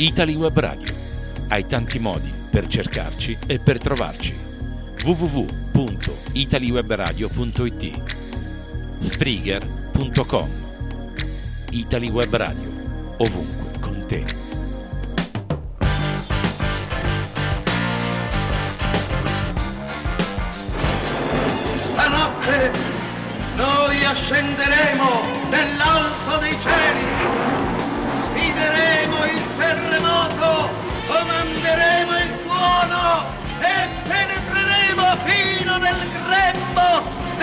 Italy Web Radio. Hai tanti modi per cercarci e per trovarci. www.italiwebradio.it Spreaker.com Italy Web Radio. Ovunque con te.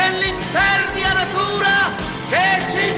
Dell'impervia natura che ci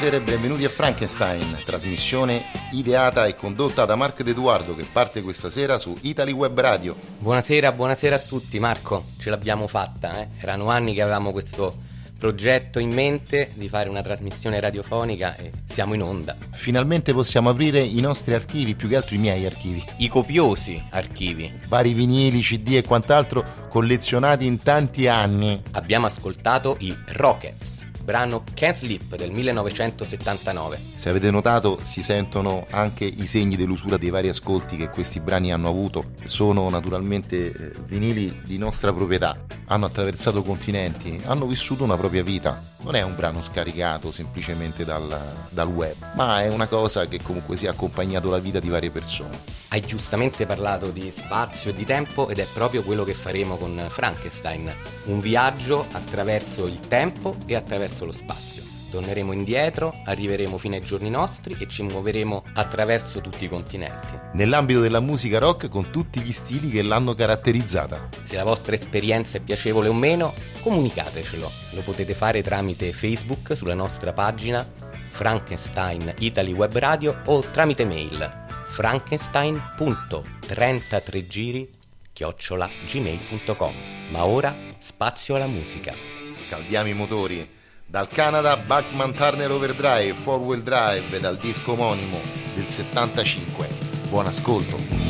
Buonasera e benvenuti a Frankenstein, trasmissione ideata e condotta da Marco Ed Edoardo che parte questa sera su Italy Web Radio. Buonasera, buonasera a tutti. Marco, ce l'abbiamo fatta, eh? Erano anni che avevamo questo progetto in mente di fare una trasmissione radiofonica e siamo in onda. Finalmente possiamo aprire i nostri archivi, più che altro i miei archivi. I copiosi archivi. Vari vinili, CD e quant'altro collezionati in tanti anni. Abbiamo ascoltato i Rockets, brano Can't Sleep del 1979. Se avete notato si sentono anche i segni dell'usura dei vari ascolti che questi brani hanno avuto. Sono naturalmente eh, vinili di nostra proprietà, hanno attraversato continenti, hanno vissuto una propria vita. Non è un brano scaricato semplicemente dal, dal web, ma è una cosa che comunque si è accompagnato la vita di varie persone. Hai giustamente parlato di spazio e di tempo ed è proprio quello che faremo con Frankenstein, un viaggio attraverso il tempo e attraverso lo spazio. Torneremo indietro, arriveremo fino ai giorni nostri e ci muoveremo attraverso tutti i continenti. Nell'ambito della musica rock con tutti gli stili che l'hanno caratterizzata. Se la vostra esperienza è piacevole o meno, comunicatecelo. Lo potete fare tramite Facebook sulla nostra pagina Frankenstein Italy Web Radio o tramite mail frankenstein.33giri chiocciolagmail.com. Ma ora spazio alla musica. Scaldiamo i motori dal Canada Bachman Turner Overdrive, 4 Wheel Drive dal disco omonimo del 75. Buon ascolto!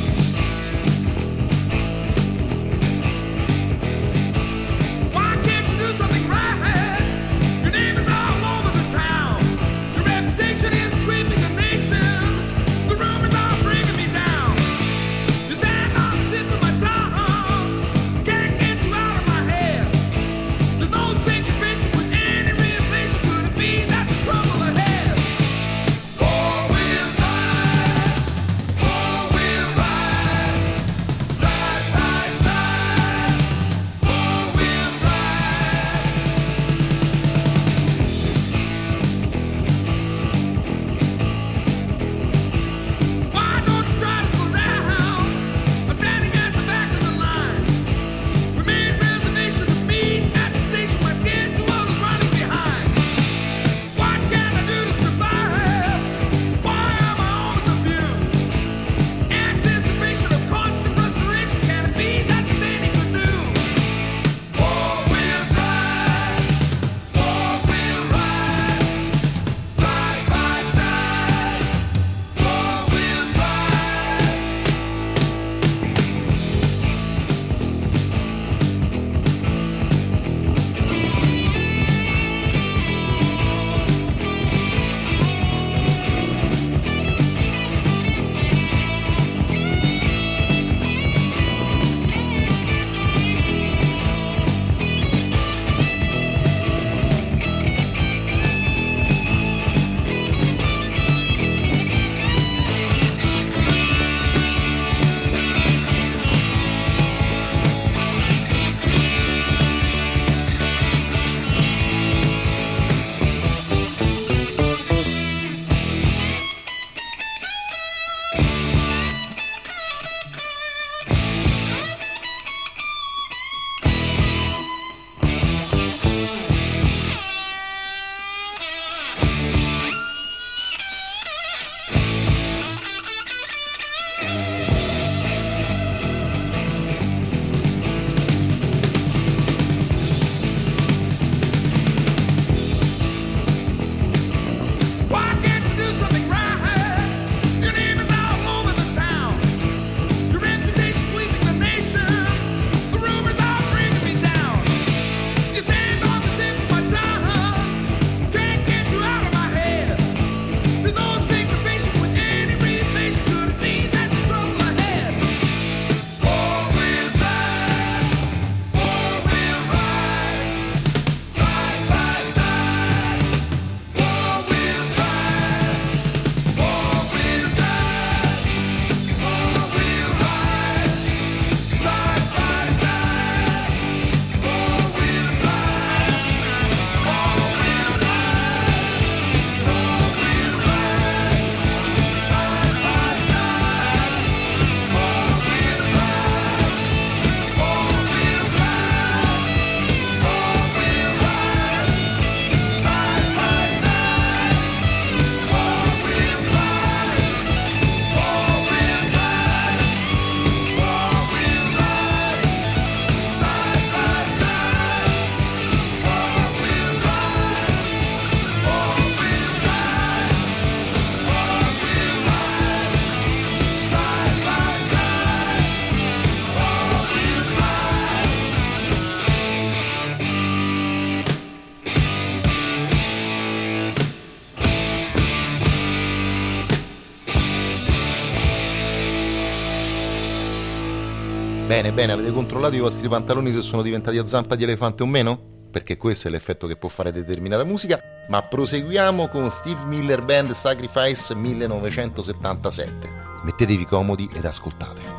Bene, bene, avete controllato i vostri pantaloni se sono diventati a zampa di elefante o meno? Perché questo è l'effetto che può fare determinata musica, ma proseguiamo con Steve Miller Band Sacrifice 1977. Mettetevi comodi ed ascoltate.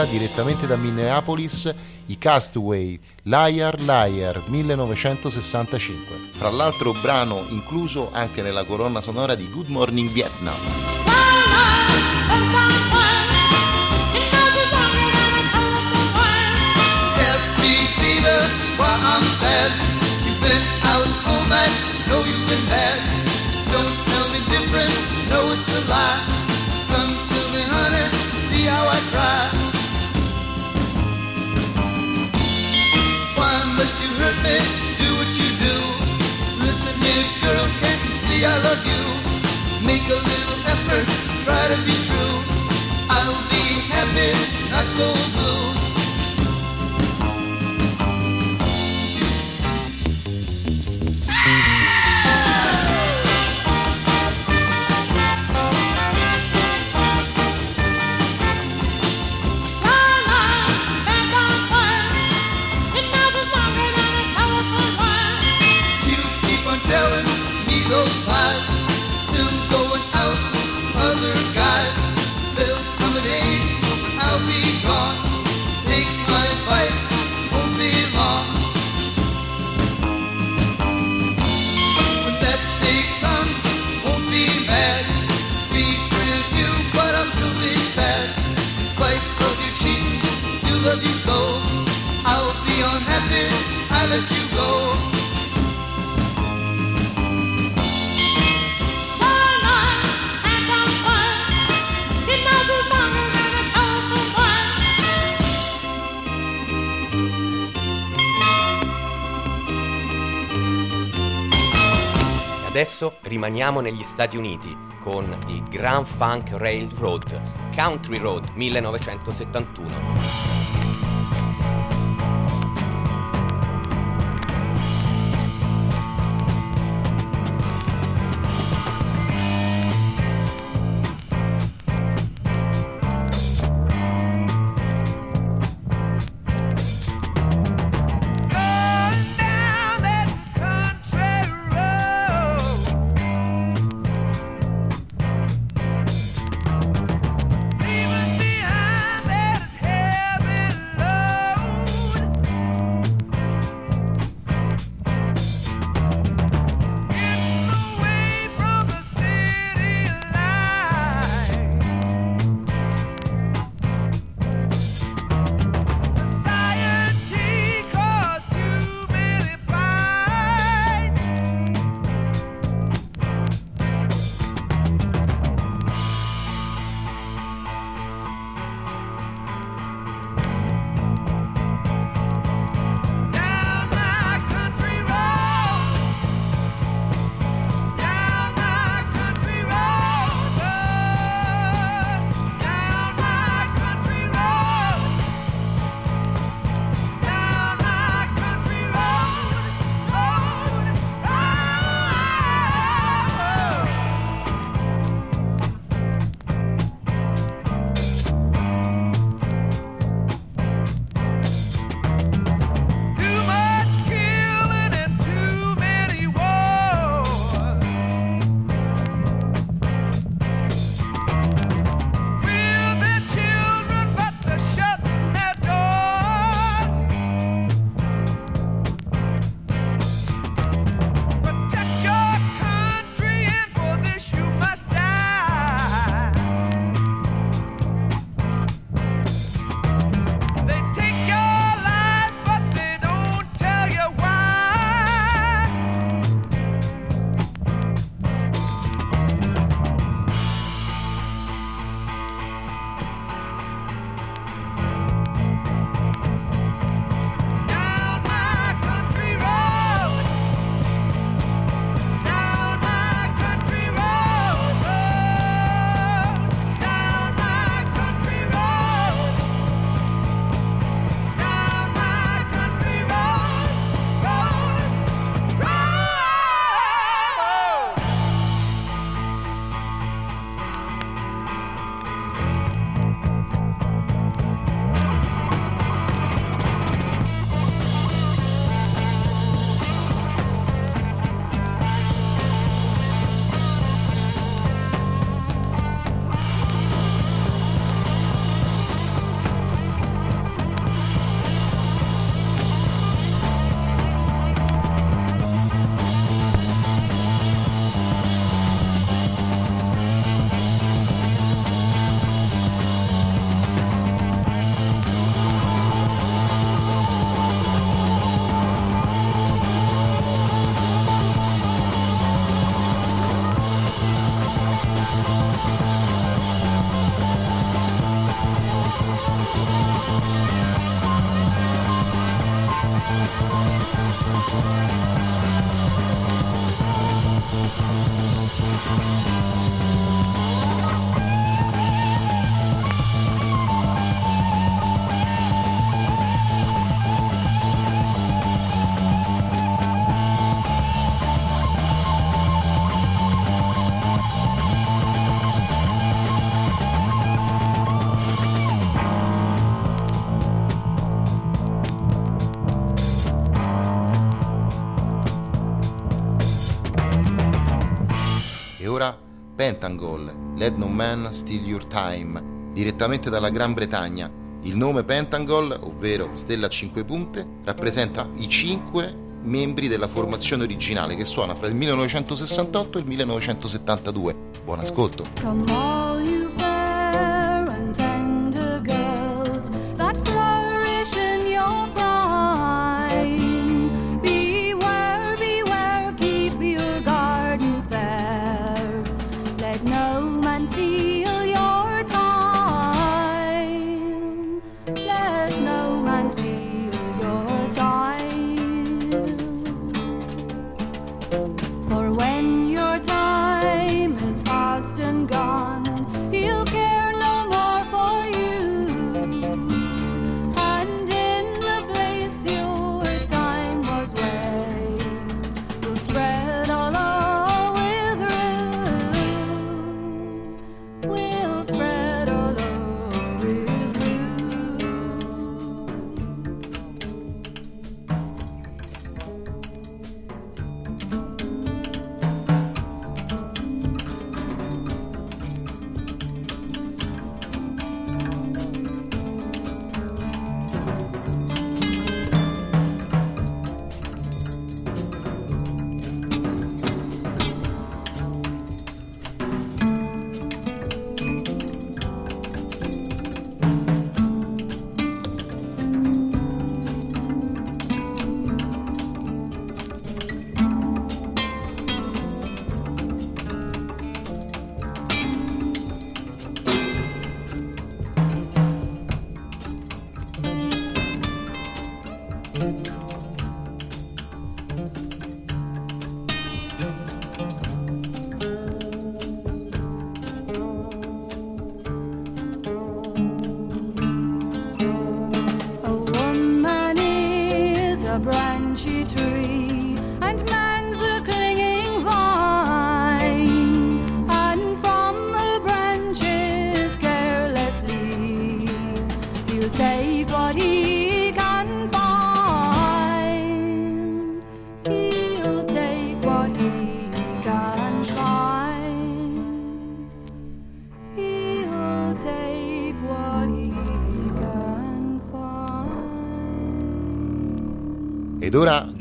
opera direttamente da Minneapolis i Castaway, Liar Liar 1965, fra l'altro brano incluso anche nella colonna sonora di Good Morning Vietnam. rimaniamo negli Stati Uniti con i Grand Funk Railroad, Country Road 1971. Let No Man Steal Your Time, direttamente dalla Gran Bretagna. Il nome Pentagol, ovvero Stella a 5 punte, rappresenta i 5 membri della formazione originale che suona fra il 1968 e il 1972. Buon ascolto!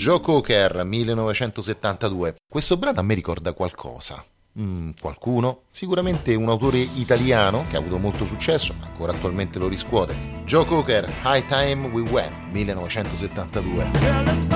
Joe Cocker 1972. Questo brano a me ricorda qualcosa. Mm, qualcuno? Sicuramente un autore italiano che ha avuto molto successo, ma ancora attualmente lo riscuote. Joe Cocker, High Time We Were 1972.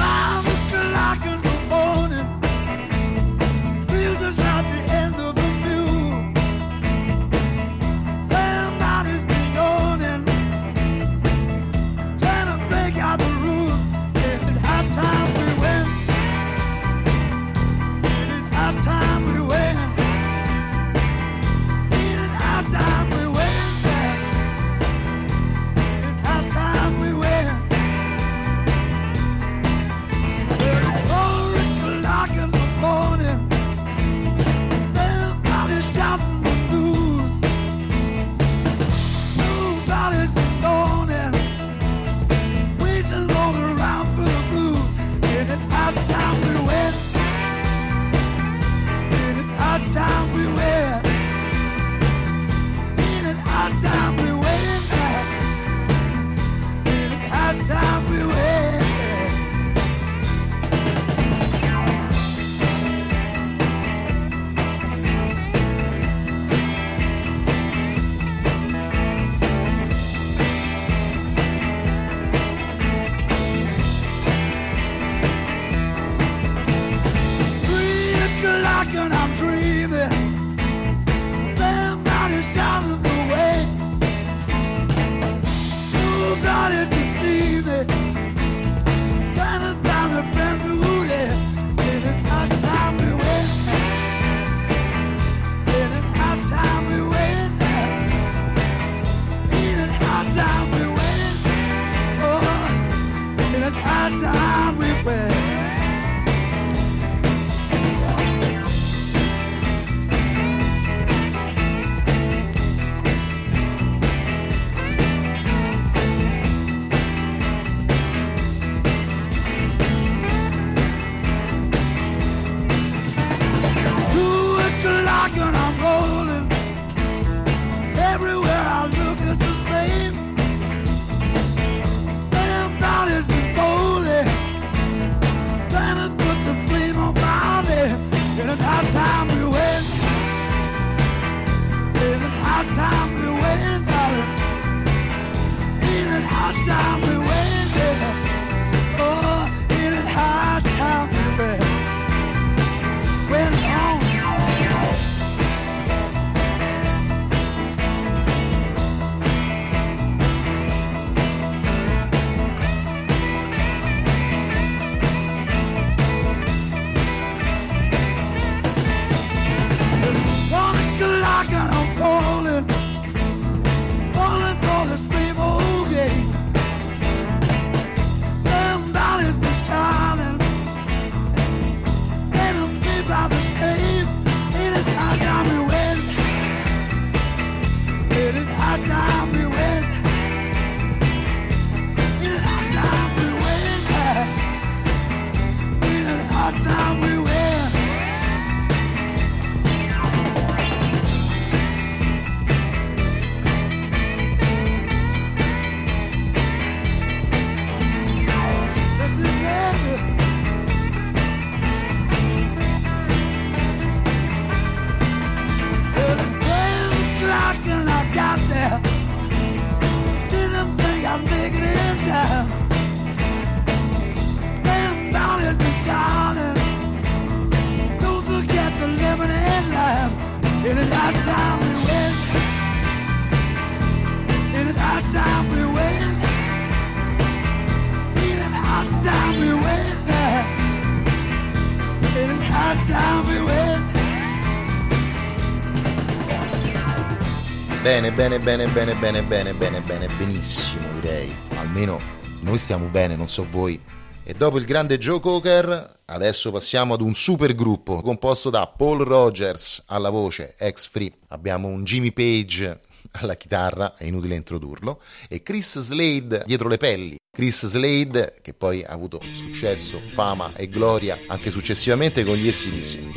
bene, bene, bene, bene, bene, bene, bene, bene, benissimo direi. Almeno noi stiamo bene, non so voi. E dopo il grande Joe Coker, adesso passiamo ad un super gruppo composto da Paul Rogers alla voce, ex Free. Abbiamo un Jimmy Page alla chitarra, è inutile introdurlo, e Chris Slade dietro le pelli. Chris Slade, che poi ha avuto successo, fama e gloria anche successivamente con gli essi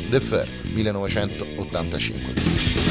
The Fair 1985.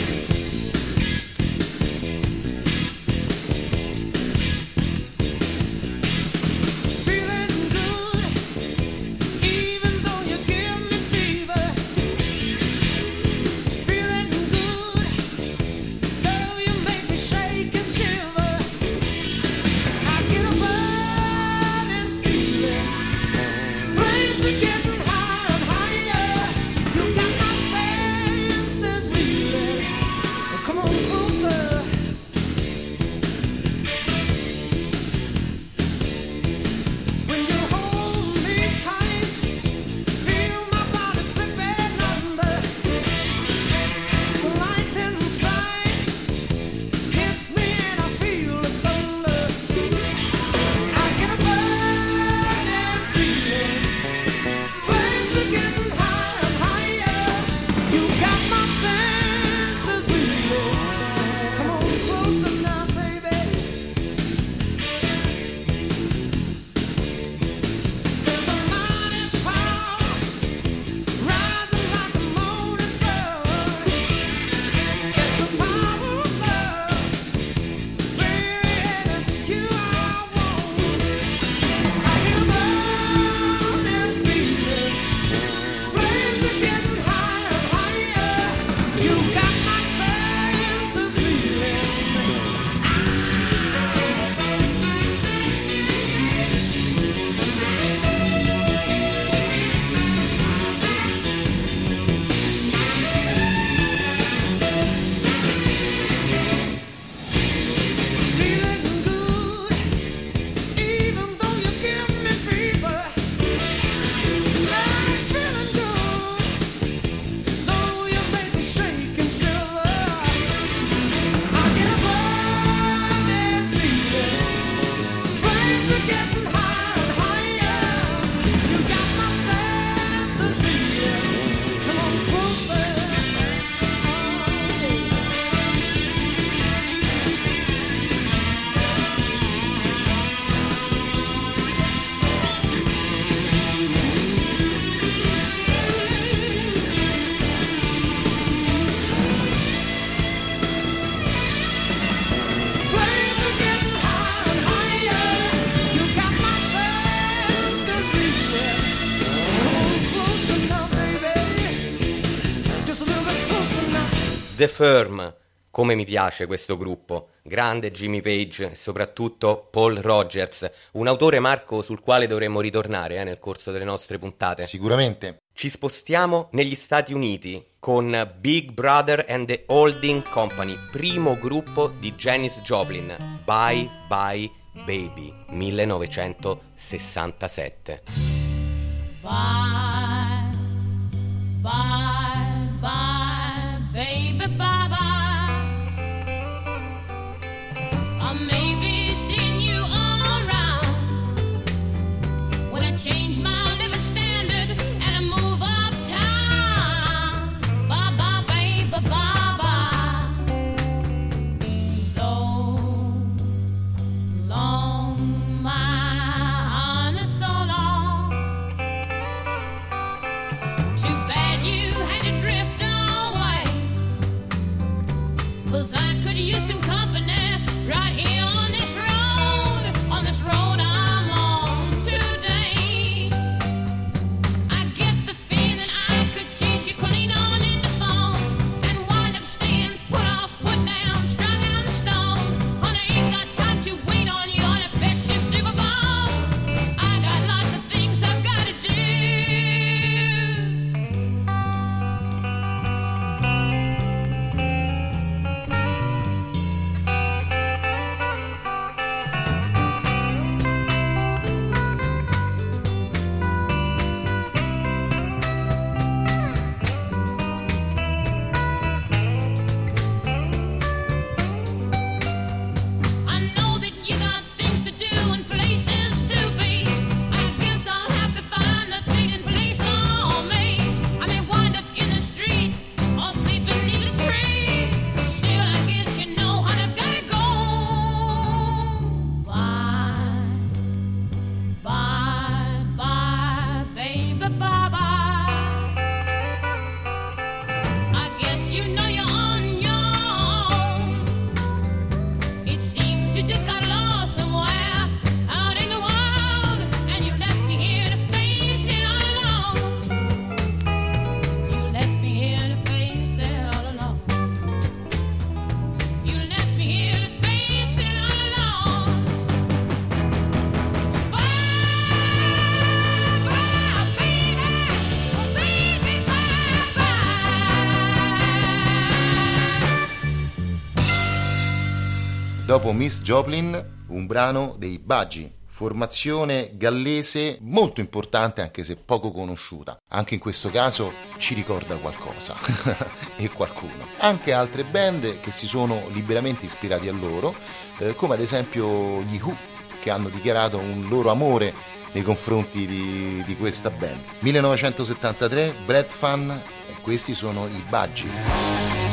The Firm. Come mi piace questo gruppo. Grande Jimmy Page e soprattutto Paul Rogers, un autore Marco sul quale dovremmo ritornare eh, nel corso delle nostre puntate. Sicuramente. Ci spostiamo negli Stati Uniti con Big Brother and the Holding Company, primo gruppo di Janis Joplin. Bye bye baby, 1967. Bye. Bye. change my Dopo Miss Joplin, un brano dei Budgie, formazione gallese molto importante anche se poco conosciuta. Anche in questo caso ci ricorda qualcosa e qualcuno. Anche altre band che si sono liberamente ispirati a loro, eh, come ad esempio gli Who, che hanno dichiarato un loro amore nei confronti di, di questa band. 1973, Brad Fan e questi sono i Budgie.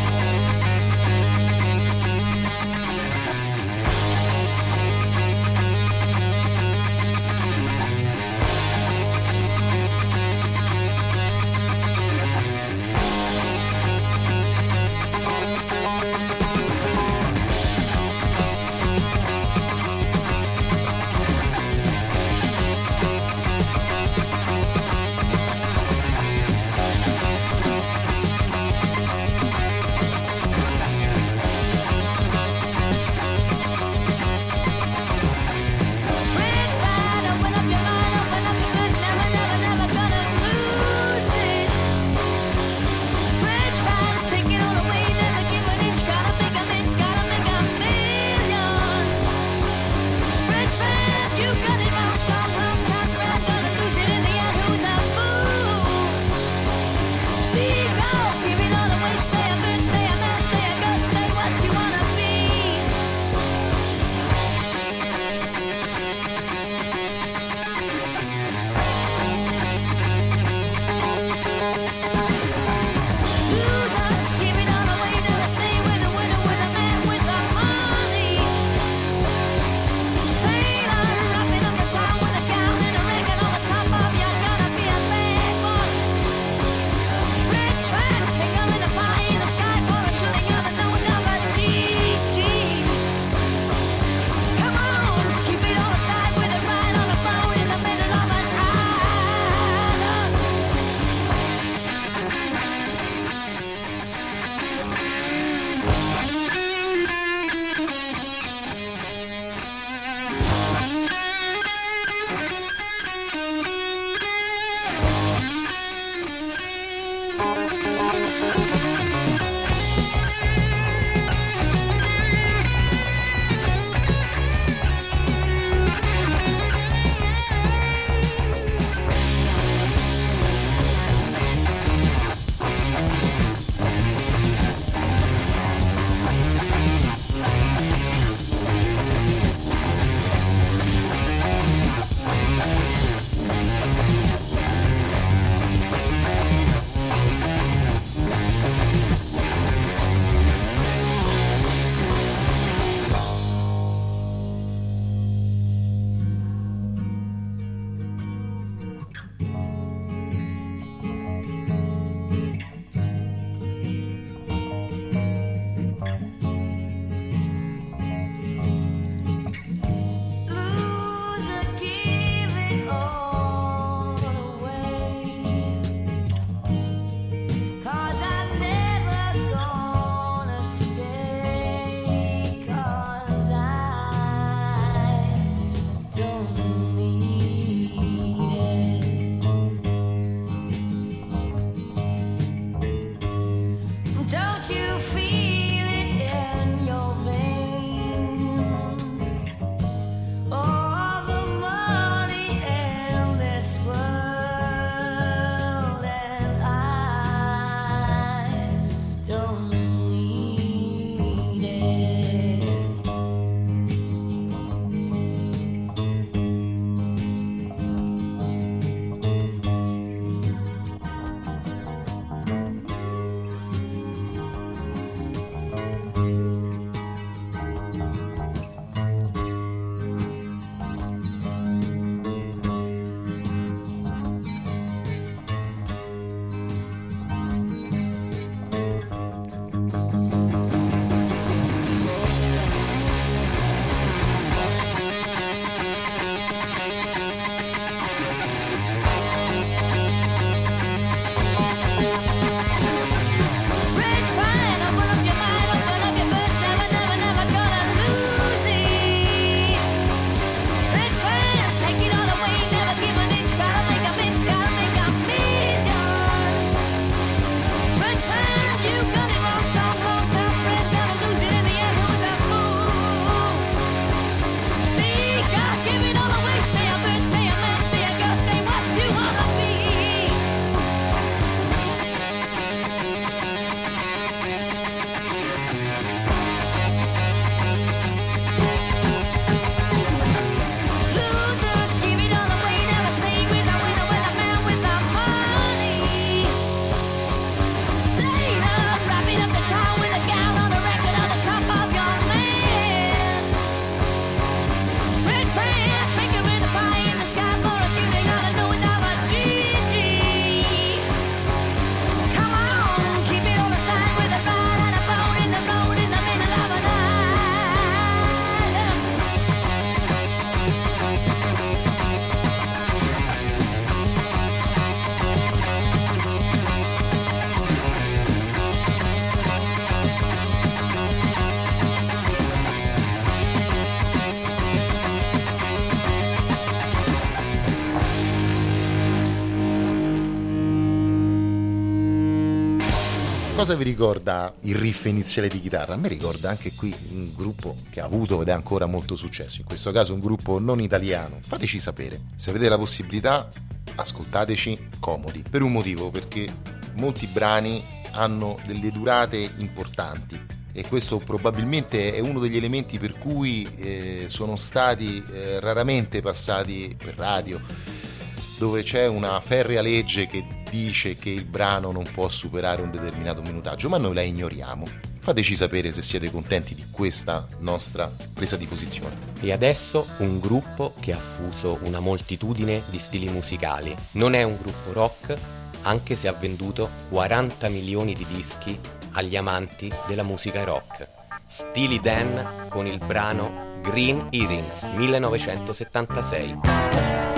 Cosa vi ricorda il riff iniziale di chitarra? A me ricorda anche qui un gruppo che ha avuto ed è ancora molto successo, in questo caso un gruppo non italiano. Fateci sapere, se avete la possibilità, ascoltateci comodi, per un motivo, perché molti brani hanno delle durate importanti e questo probabilmente è uno degli elementi per cui eh, sono stati eh, raramente passati per radio dove c'è una ferrea legge che dice che il brano non può superare un determinato minutaggio, ma noi la ignoriamo. Fateci sapere se siete contenti di questa nostra presa di posizione. E adesso un gruppo che ha fuso una moltitudine di stili musicali. Non è un gruppo rock, anche se ha venduto 40 milioni di dischi agli amanti della musica rock. Steely Dan con il brano Green Earrings 1976.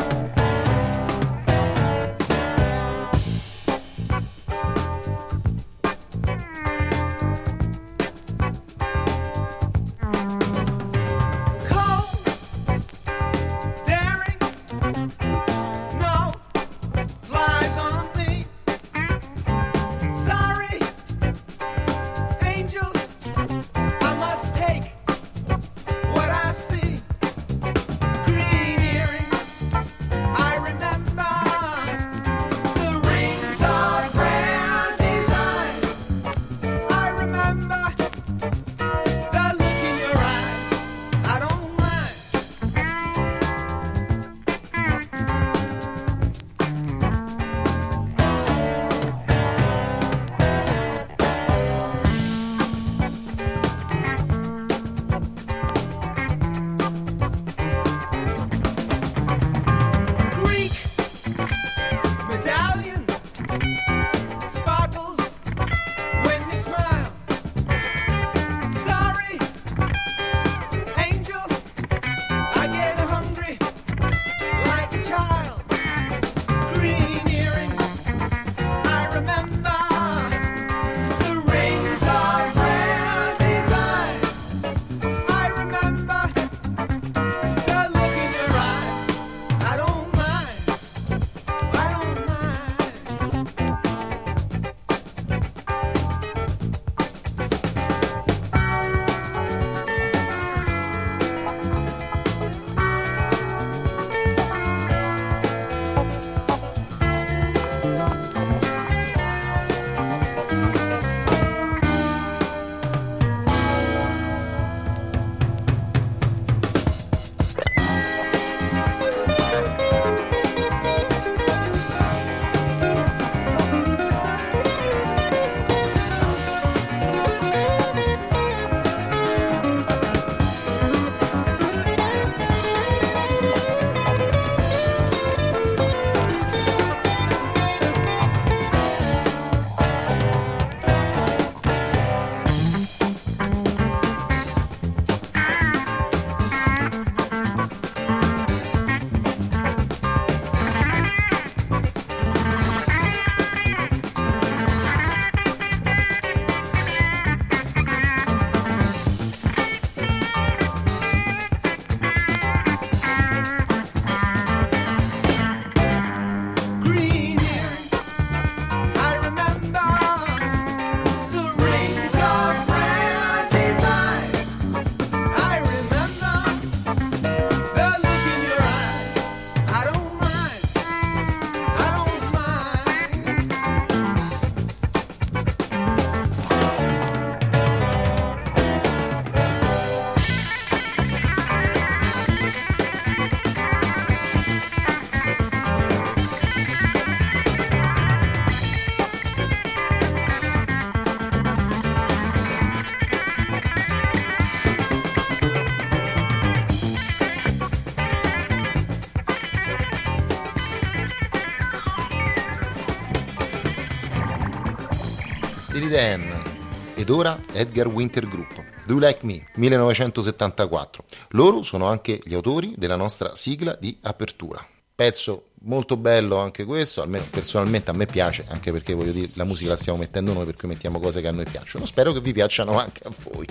Ed ora Edgar Winter Group. Do You Like Me 1974. Loro sono anche gli autori della nostra sigla di apertura. Pezzo molto bello anche questo, almeno personalmente a me piace, anche perché voglio dire la musica la stiamo mettendo noi per cui mettiamo cose che a noi piacciono. Spero che vi piacciono anche a voi.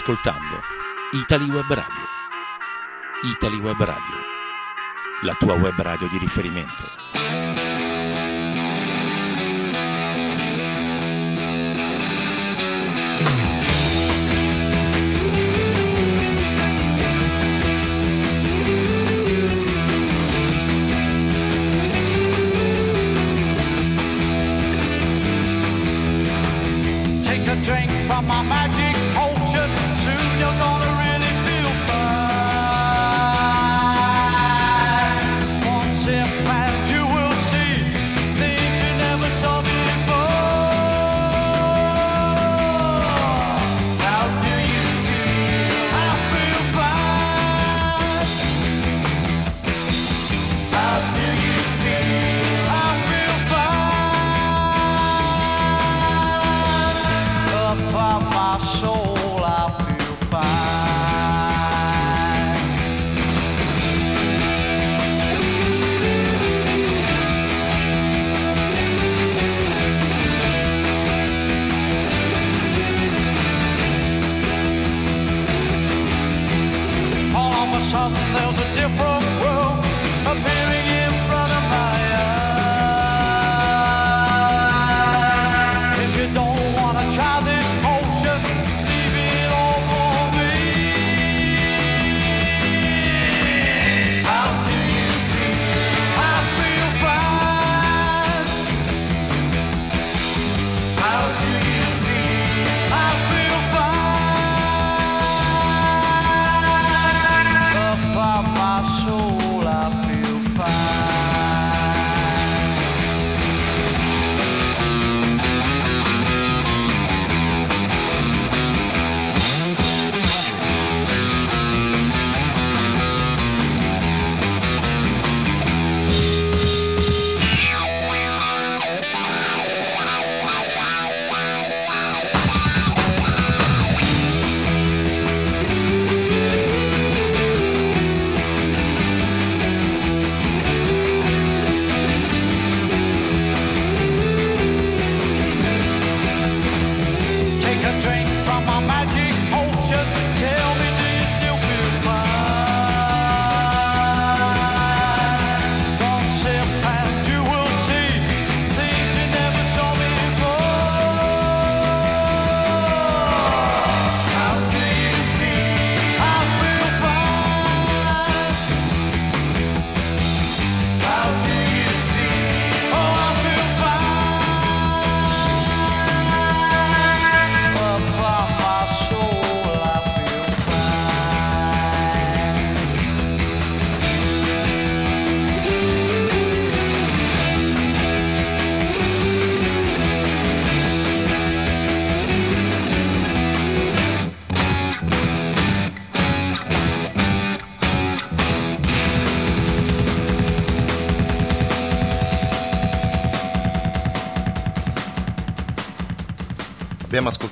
Ascoltando Italy Web Radio. Italy Web Radio, la tua web radio di riferimento. south, there's a different world appearing.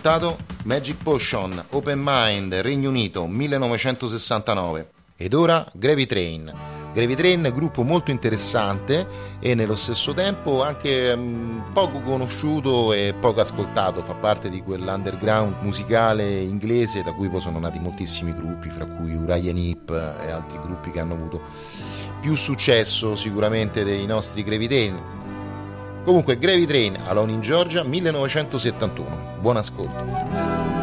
Ascoltato Magic Potion, Open Mind, Regno Unito, 1969. Ed ora Gravy Train. Gravy Train, gruppo molto interessante e nello stesso tempo anche mm, poco conosciuto e poco ascoltato, fa parte di quell'underground musicale inglese da cui poi sono nati moltissimi gruppi, fra cui Uriah Heep e altri gruppi che hanno avuto più successo sicuramente dei nostri Gravy Train. Comunque, Gravy Train, Alone in Georgia, 1971. Buon ascolto.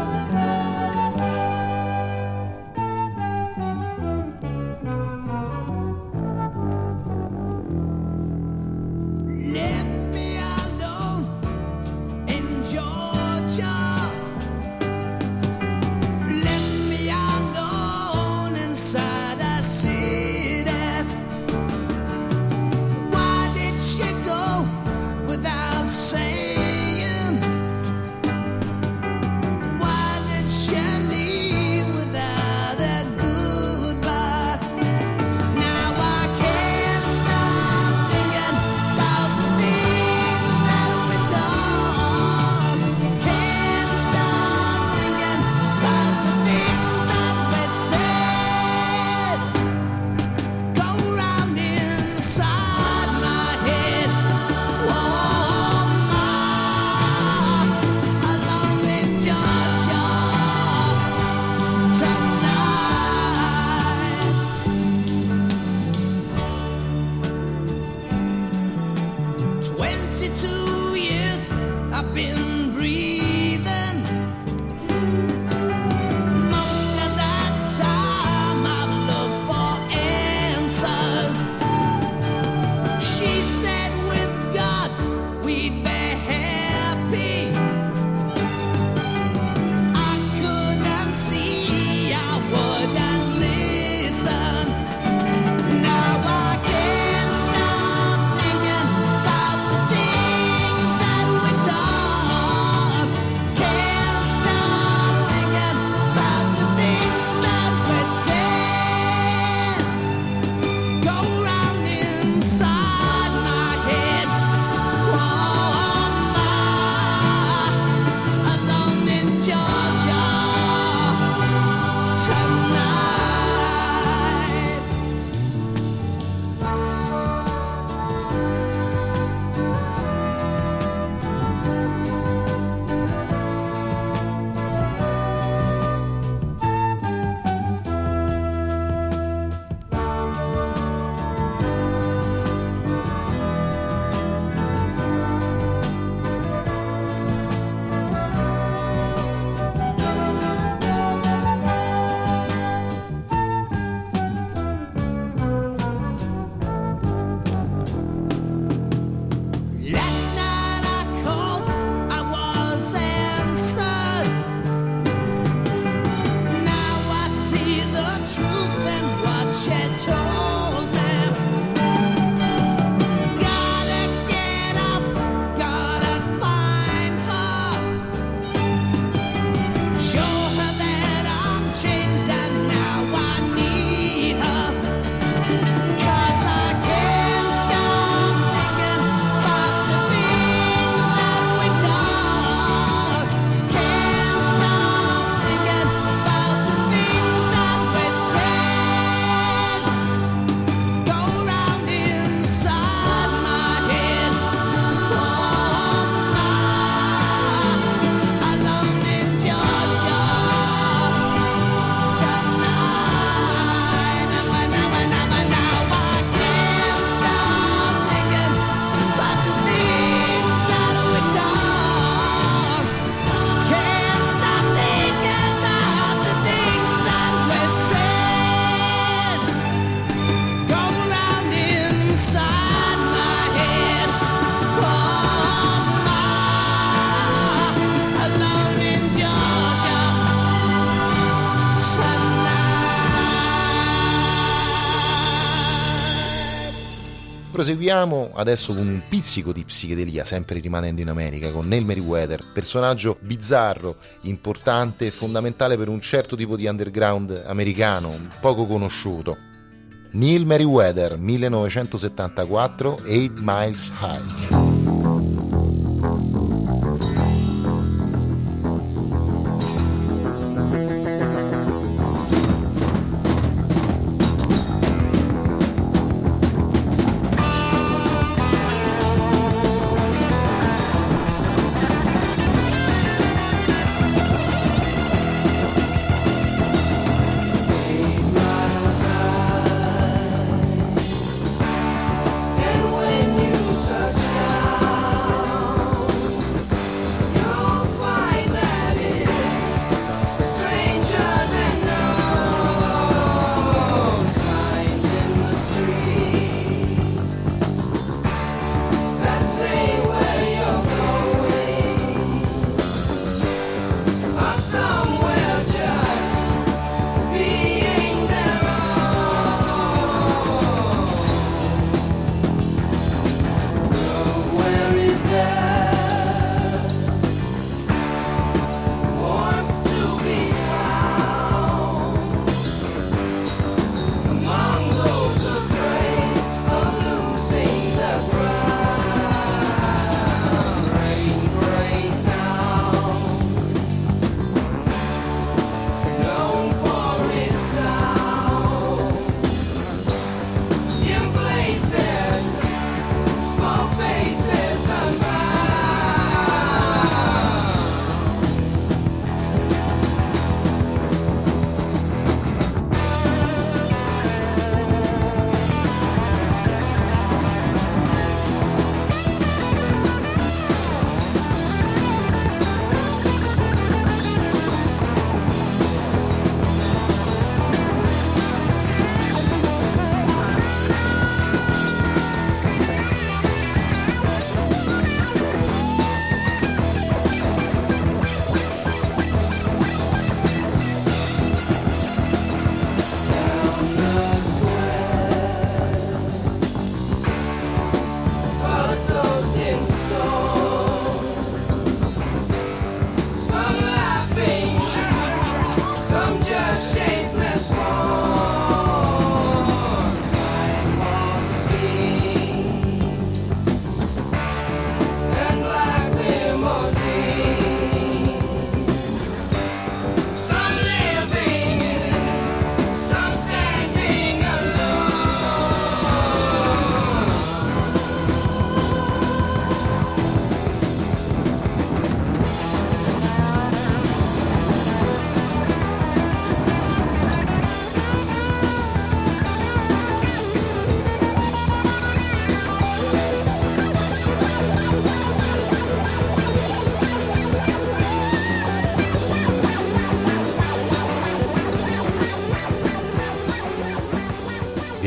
proseguiamo adesso con un pizzico di psichedelia, sempre rimanendo in America, con Neil Meriwether, personaggio bizzarro, importante e fondamentale per un certo tipo di underground americano, poco conosciuto. Neil Meriwether, 1974, 8 Miles High.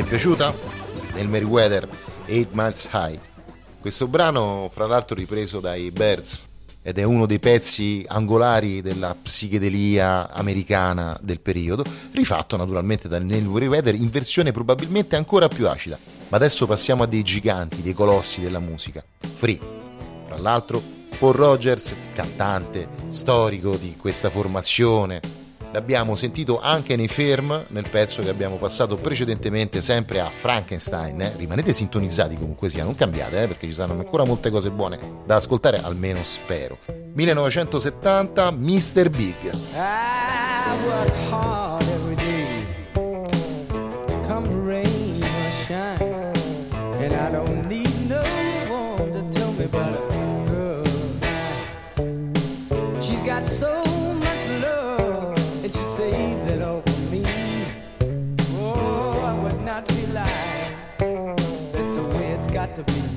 piaciuta? Nel Meriwether, 8 Miles High. Questo brano, fra l'altro, ripreso dai Birds ed è uno dei pezzi angolari della psichedelia americana del periodo, rifatto naturalmente da Neil Meriwether in versione probabilmente ancora più acida. Ma adesso passiamo a dei giganti, dei colossi della musica. Free, fra l'altro, Paul Rogers, cantante storico di questa formazione, l'abbiamo sentito anche nei Ferm nel pezzo che abbiamo passato precedentemente sempre a Frankenstein. eh. Rimanete sintonizzati comunque sia, non cambiate eh, perché ci saranno ancora molte cose buone da ascoltare, almeno spero. 1970, Mr. Big. I work hard effectively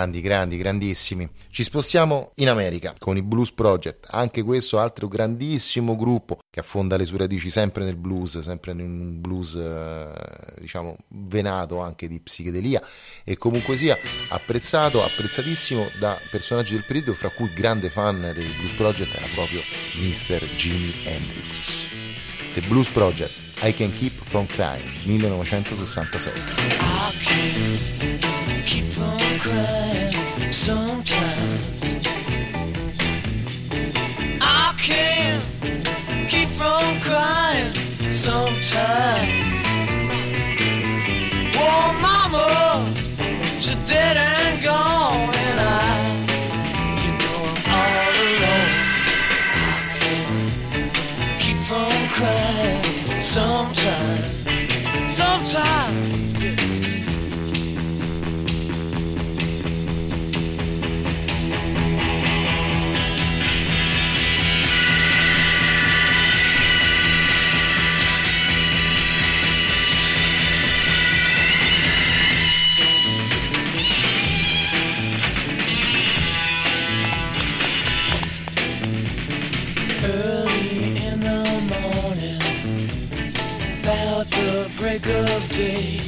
Grandi, grandi, grandissimi. Ci spostiamo in America con i Blues Project, anche questo altro grandissimo gruppo che affonda le sue radici sempre nel blues, sempre in un blues eh, diciamo venato anche di psichedelia e comunque sia apprezzato, apprezzatissimo da personaggi del periodo fra cui grande fan dei Blues Project era proprio Mr. Jimi Hendrix. The Blues Project, I Can Keep From Crying, 1966. Sometimes. I can't keep from crying sometimes. Oh, mama, she's dead and gone, and I, you know, I'm all alone. I can't keep from crying sometimes. Sometimes. Day.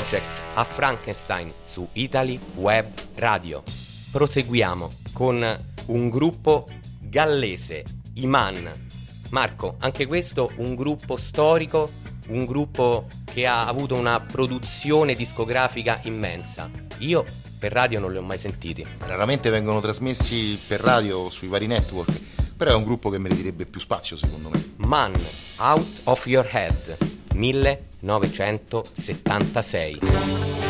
Project a Frankenstein su Italy Web Radio. Proseguiamo con un gruppo gallese, Iman. Marco, anche questo un gruppo storico, un gruppo che ha avuto una produzione discografica immensa. Io per radio non li ho mai sentiti. Raramente vengono trasmessi per radio sui vari network, però è un gruppo che meriterebbe più spazio secondo me. Man, Out of Your Head, 1976.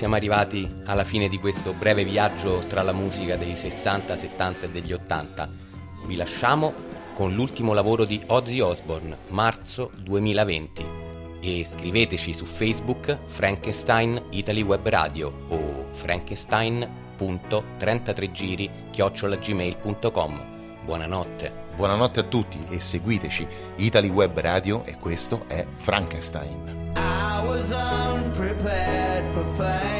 Siamo arrivati alla fine di questo breve viaggio tra la musica dei 60, 70 e degli 80. Vi lasciamo con l'ultimo lavoro di Ozzy Osbourne, marzo 2020. E scriveteci su Facebook Frankenstein Italy Web Radio o frankenstein.33giri chiocciolagmail.com. Buonanotte. Buonanotte a tutti e seguiteci Italy Web Radio e questo è Frankenstein. Was unprepared for fame.